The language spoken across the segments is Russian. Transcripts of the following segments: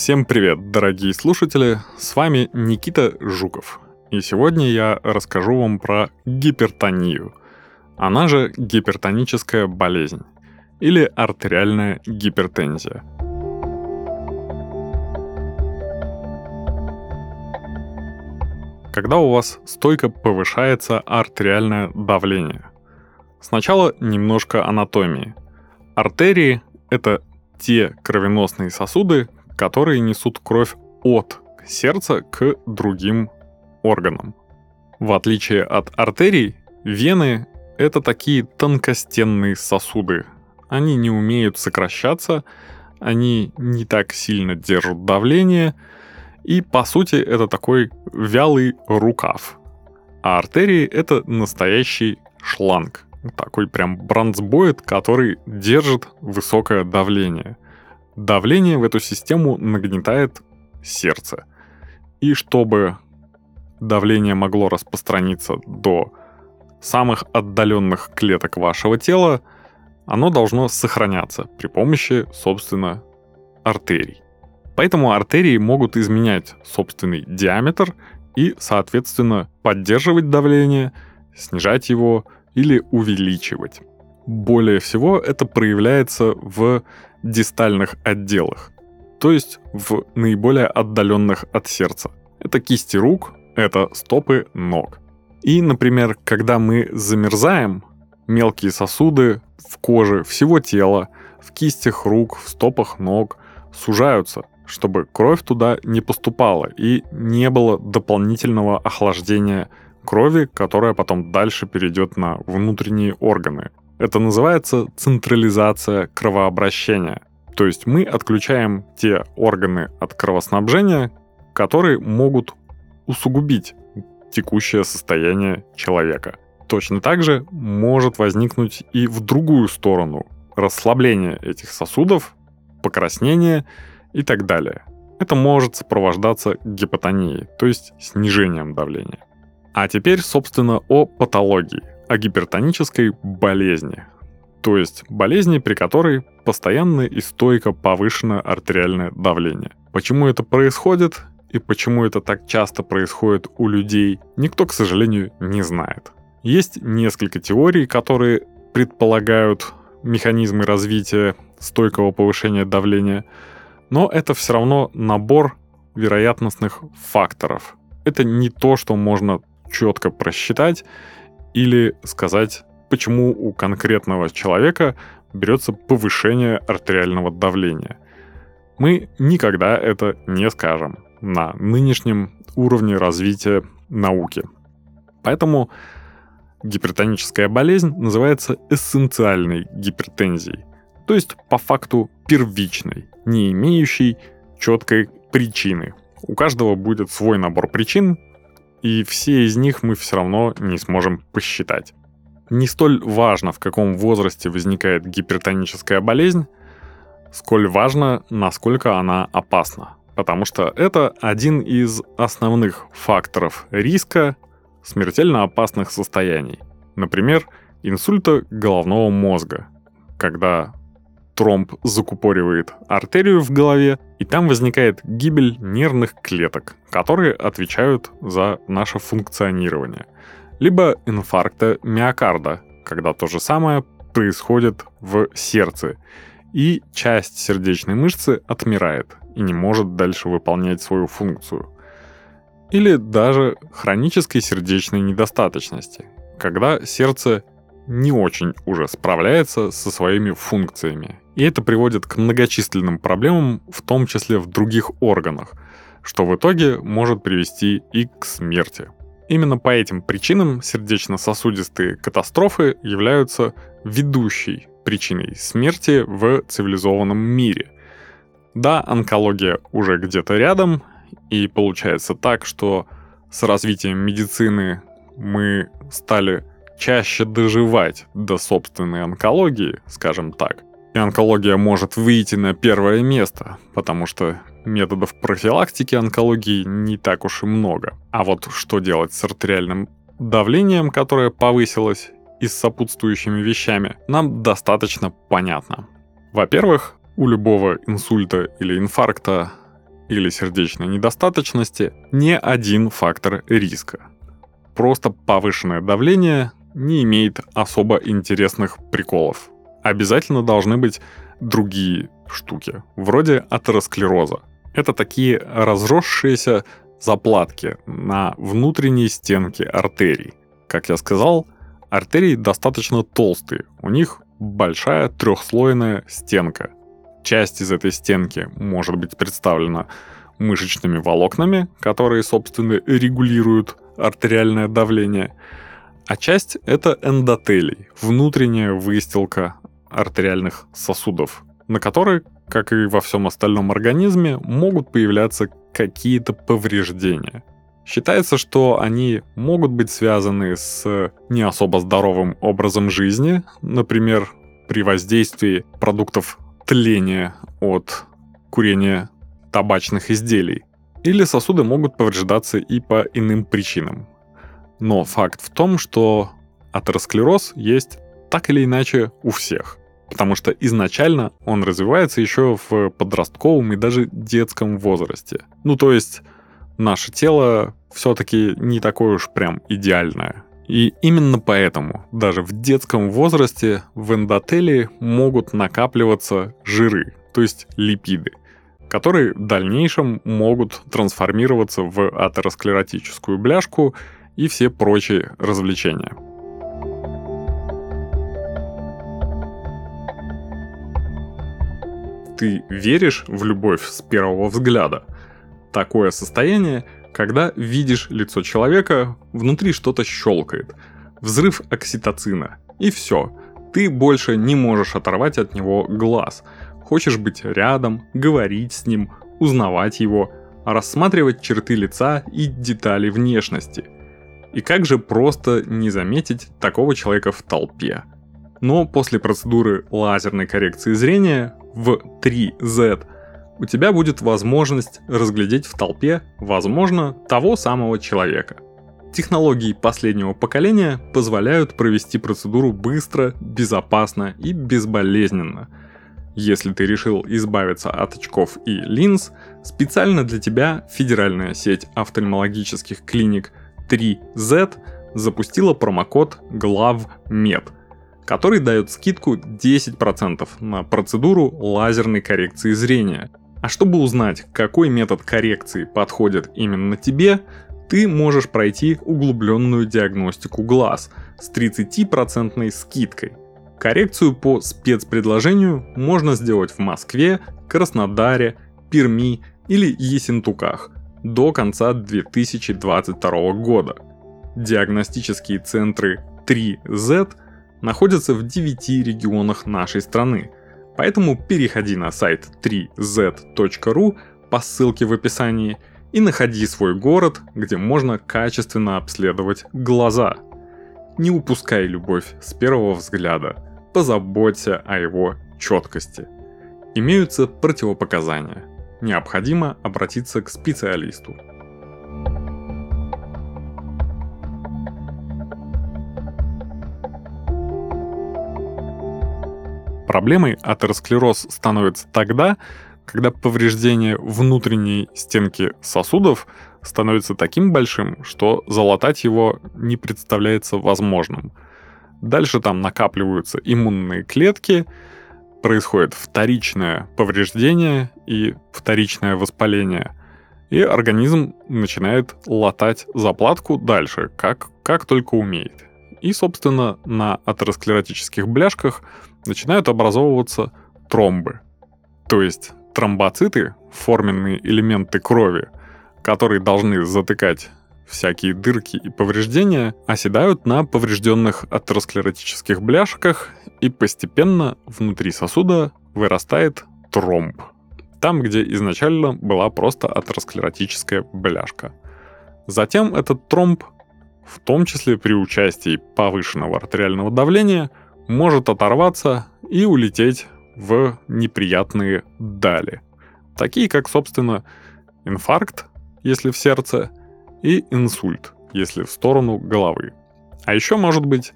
Всем привет, дорогие слушатели! С вами Никита Жуков. И сегодня я расскажу вам про гипертонию. Она же гипертоническая болезнь или артериальная гипертензия. Когда у вас стойко повышается артериальное давление. Сначала немножко анатомии. Артерии – это те кровеносные сосуды, которые несут кровь от сердца к другим органам. В отличие от артерий, вены — это такие тонкостенные сосуды. Они не умеют сокращаться, они не так сильно держат давление, и по сути это такой вялый рукав. А артерии — это настоящий шланг, такой прям бронзбоид, который держит высокое давление — Давление в эту систему нагнетает сердце. И чтобы давление могло распространиться до самых отдаленных клеток вашего тела, оно должно сохраняться при помощи, собственно, артерий. Поэтому артерии могут изменять собственный диаметр и, соответственно, поддерживать давление, снижать его или увеличивать. Более всего это проявляется в дистальных отделах, то есть в наиболее отдаленных от сердца. Это кисти рук, это стопы ног. И, например, когда мы замерзаем, мелкие сосуды в коже всего тела, в кистях рук, в стопах ног сужаются, чтобы кровь туда не поступала и не было дополнительного охлаждения крови, которая потом дальше перейдет на внутренние органы. Это называется централизация кровообращения. То есть мы отключаем те органы от кровоснабжения, которые могут усугубить текущее состояние человека. Точно так же может возникнуть и в другую сторону расслабление этих сосудов, покраснение и так далее. Это может сопровождаться гипотонией, то есть снижением давления. А теперь, собственно, о патологии о гипертонической болезни, то есть болезни, при которой постоянно и стойко повышено артериальное давление. Почему это происходит и почему это так часто происходит у людей, никто, к сожалению, не знает. Есть несколько теорий, которые предполагают механизмы развития стойкого повышения давления, но это все равно набор вероятностных факторов. Это не то, что можно четко просчитать, или сказать, почему у конкретного человека берется повышение артериального давления. Мы никогда это не скажем на нынешнем уровне развития науки. Поэтому гипертоническая болезнь называется эссенциальной гипертензией, то есть по факту первичной, не имеющей четкой причины. У каждого будет свой набор причин, и все из них мы все равно не сможем посчитать. Не столь важно, в каком возрасте возникает гипертоническая болезнь, сколь важно, насколько она опасна. Потому что это один из основных факторов риска смертельно опасных состояний. Например, инсульта головного мозга, когда тромб закупоривает артерию в голове, и там возникает гибель нервных клеток, которые отвечают за наше функционирование. Либо инфаркта миокарда, когда то же самое происходит в сердце, и часть сердечной мышцы отмирает и не может дальше выполнять свою функцию. Или даже хронической сердечной недостаточности, когда сердце не очень уже справляется со своими функциями. И это приводит к многочисленным проблемам, в том числе в других органах, что в итоге может привести и к смерти. Именно по этим причинам сердечно-сосудистые катастрофы являются ведущей причиной смерти в цивилизованном мире. Да, онкология уже где-то рядом, и получается так, что с развитием медицины мы стали чаще доживать до собственной онкологии, скажем так. И онкология может выйти на первое место, потому что методов профилактики онкологии не так уж и много. А вот что делать с артериальным давлением, которое повысилось, и с сопутствующими вещами, нам достаточно понятно. Во-первых, у любого инсульта или инфаркта или сердечной недостаточности не один фактор риска. Просто повышенное давление не имеет особо интересных приколов. Обязательно должны быть другие штуки, вроде атеросклероза. Это такие разросшиеся заплатки на внутренней стенке артерий. Как я сказал, артерии достаточно толстые, у них большая трехслойная стенка. Часть из этой стенки может быть представлена мышечными волокнами, которые, собственно, регулируют артериальное давление, а часть — это эндотелий, внутренняя выстилка артериальных сосудов, на которой, как и во всем остальном организме, могут появляться какие-то повреждения. Считается, что они могут быть связаны с не особо здоровым образом жизни, например, при воздействии продуктов тления от курения табачных изделий. Или сосуды могут повреждаться и по иным причинам. Но факт в том, что атеросклероз есть так или иначе у всех. Потому что изначально он развивается еще в подростковом и даже детском возрасте. Ну то есть наше тело все-таки не такое уж прям идеальное. И именно поэтому даже в детском возрасте в эндотелии могут накапливаться жиры, то есть липиды, которые в дальнейшем могут трансформироваться в атеросклеротическую бляшку и все прочие развлечения. Ты веришь в любовь с первого взгляда? Такое состояние, когда видишь лицо человека, внутри что-то щелкает. Взрыв окситоцина. И все. Ты больше не можешь оторвать от него глаз. Хочешь быть рядом, говорить с ним, узнавать его, рассматривать черты лица и детали внешности – и как же просто не заметить такого человека в толпе? Но после процедуры лазерной коррекции зрения в 3Z у тебя будет возможность разглядеть в толпе, возможно, того самого человека. Технологии последнего поколения позволяют провести процедуру быстро, безопасно и безболезненно. Если ты решил избавиться от очков и линз, специально для тебя федеральная сеть офтальмологических клиник 3Z запустила промокод GLAVMED, который дает скидку 10% на процедуру лазерной коррекции зрения. А чтобы узнать, какой метод коррекции подходит именно тебе, ты можешь пройти углубленную диагностику глаз с 30% скидкой. Коррекцию по спецпредложению можно сделать в Москве, Краснодаре, Перми или Ессентуках – до конца 2022 года. Диагностические центры 3Z находятся в 9 регионах нашей страны, поэтому переходи на сайт 3z.ru по ссылке в описании и находи свой город, где можно качественно обследовать глаза. Не упускай любовь с первого взгляда, позаботься о его четкости. Имеются противопоказания необходимо обратиться к специалисту. Проблемой атеросклероз становится тогда, когда повреждение внутренней стенки сосудов становится таким большим, что залатать его не представляется возможным. Дальше там накапливаются иммунные клетки, происходит вторичное повреждение и вторичное воспаление. И организм начинает латать заплатку дальше, как, как только умеет. И, собственно, на атеросклеротических бляшках начинают образовываться тромбы. То есть тромбоциты, форменные элементы крови, которые должны затыкать всякие дырки и повреждения оседают на поврежденных атеросклеротических бляшках и постепенно внутри сосуда вырастает тромб. Там, где изначально была просто атеросклеротическая бляшка. Затем этот тромб, в том числе при участии повышенного артериального давления, может оторваться и улететь в неприятные дали. Такие как, собственно, инфаркт, если в сердце, и инсульт, если в сторону головы. А еще может быть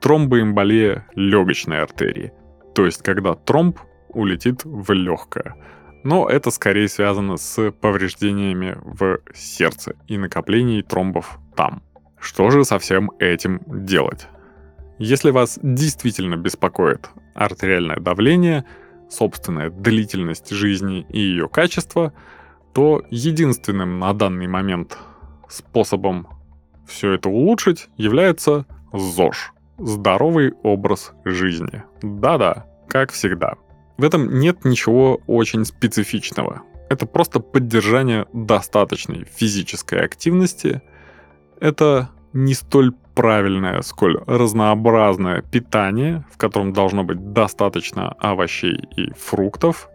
тромбоэмболия легочной артерии, то есть когда тромб улетит в легкое. но это скорее связано с повреждениями в сердце и накоплением тромбов там. Что же со всем этим делать? Если вас действительно беспокоит артериальное давление, собственная длительность жизни и ее качество, то единственным на данный момент способом все это улучшить является ЗОЖ – здоровый образ жизни. Да-да, как всегда. В этом нет ничего очень специфичного. Это просто поддержание достаточной физической активности. Это не столь правильное, сколь разнообразное питание, в котором должно быть достаточно овощей и фруктов.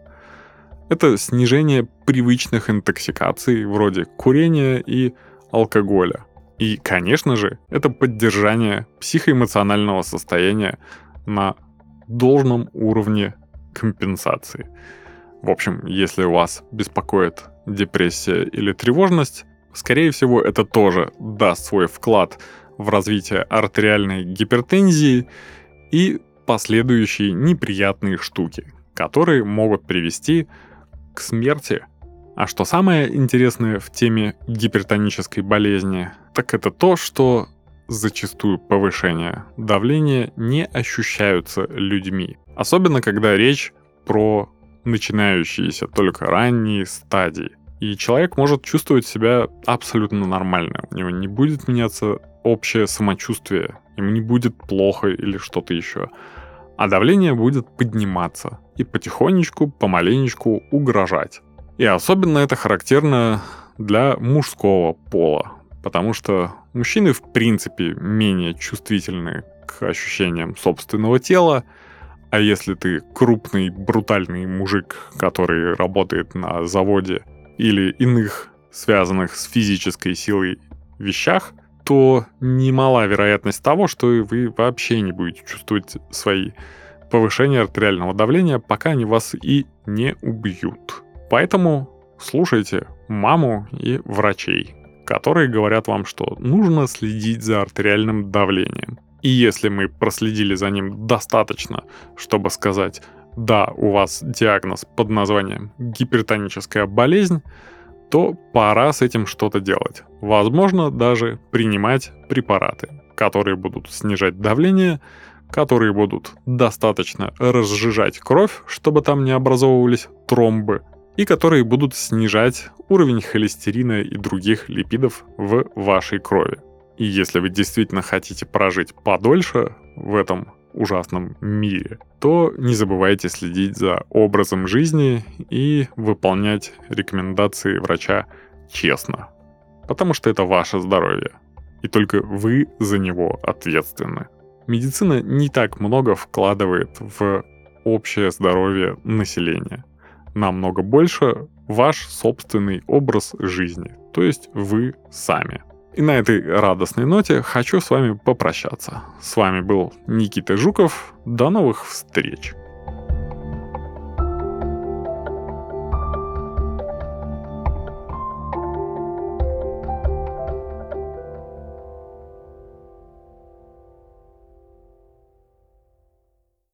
Это снижение привычных интоксикаций вроде курения и алкоголя. И, конечно же, это поддержание психоэмоционального состояния на должном уровне компенсации. В общем, если вас беспокоит депрессия или тревожность, скорее всего, это тоже даст свой вклад в развитие артериальной гипертензии и последующие неприятные штуки, которые могут привести к смерти. А что самое интересное в теме гипертонической болезни, так это то, что зачастую повышение давления не ощущаются людьми. Особенно когда речь про начинающиеся только ранние стадии. И человек может чувствовать себя абсолютно нормально. У него не будет меняться общее самочувствие, ему не будет плохо или что-то еще. А давление будет подниматься и потихонечку, помаленечку угрожать. И особенно это характерно для мужского пола, потому что мужчины в принципе менее чувствительны к ощущениям собственного тела, а если ты крупный, брутальный мужик, который работает на заводе или иных связанных с физической силой вещах, то немала вероятность того, что вы вообще не будете чувствовать свои повышения артериального давления, пока они вас и не убьют. Поэтому слушайте маму и врачей, которые говорят вам, что нужно следить за артериальным давлением. И если мы проследили за ним достаточно, чтобы сказать, да, у вас диагноз под названием гипертоническая болезнь, то пора с этим что-то делать. Возможно, даже принимать препараты, которые будут снижать давление, которые будут достаточно разжижать кровь, чтобы там не образовывались тромбы, и которые будут снижать уровень холестерина и других липидов в вашей крови. И если вы действительно хотите прожить подольше в этом ужасном мире, то не забывайте следить за образом жизни и выполнять рекомендации врача честно. Потому что это ваше здоровье. И только вы за него ответственны. Медицина не так много вкладывает в общее здоровье населения. Намного больше ваш собственный образ жизни, то есть вы сами. И на этой радостной ноте хочу с вами попрощаться. С вами был Никита Жуков. До новых встреч!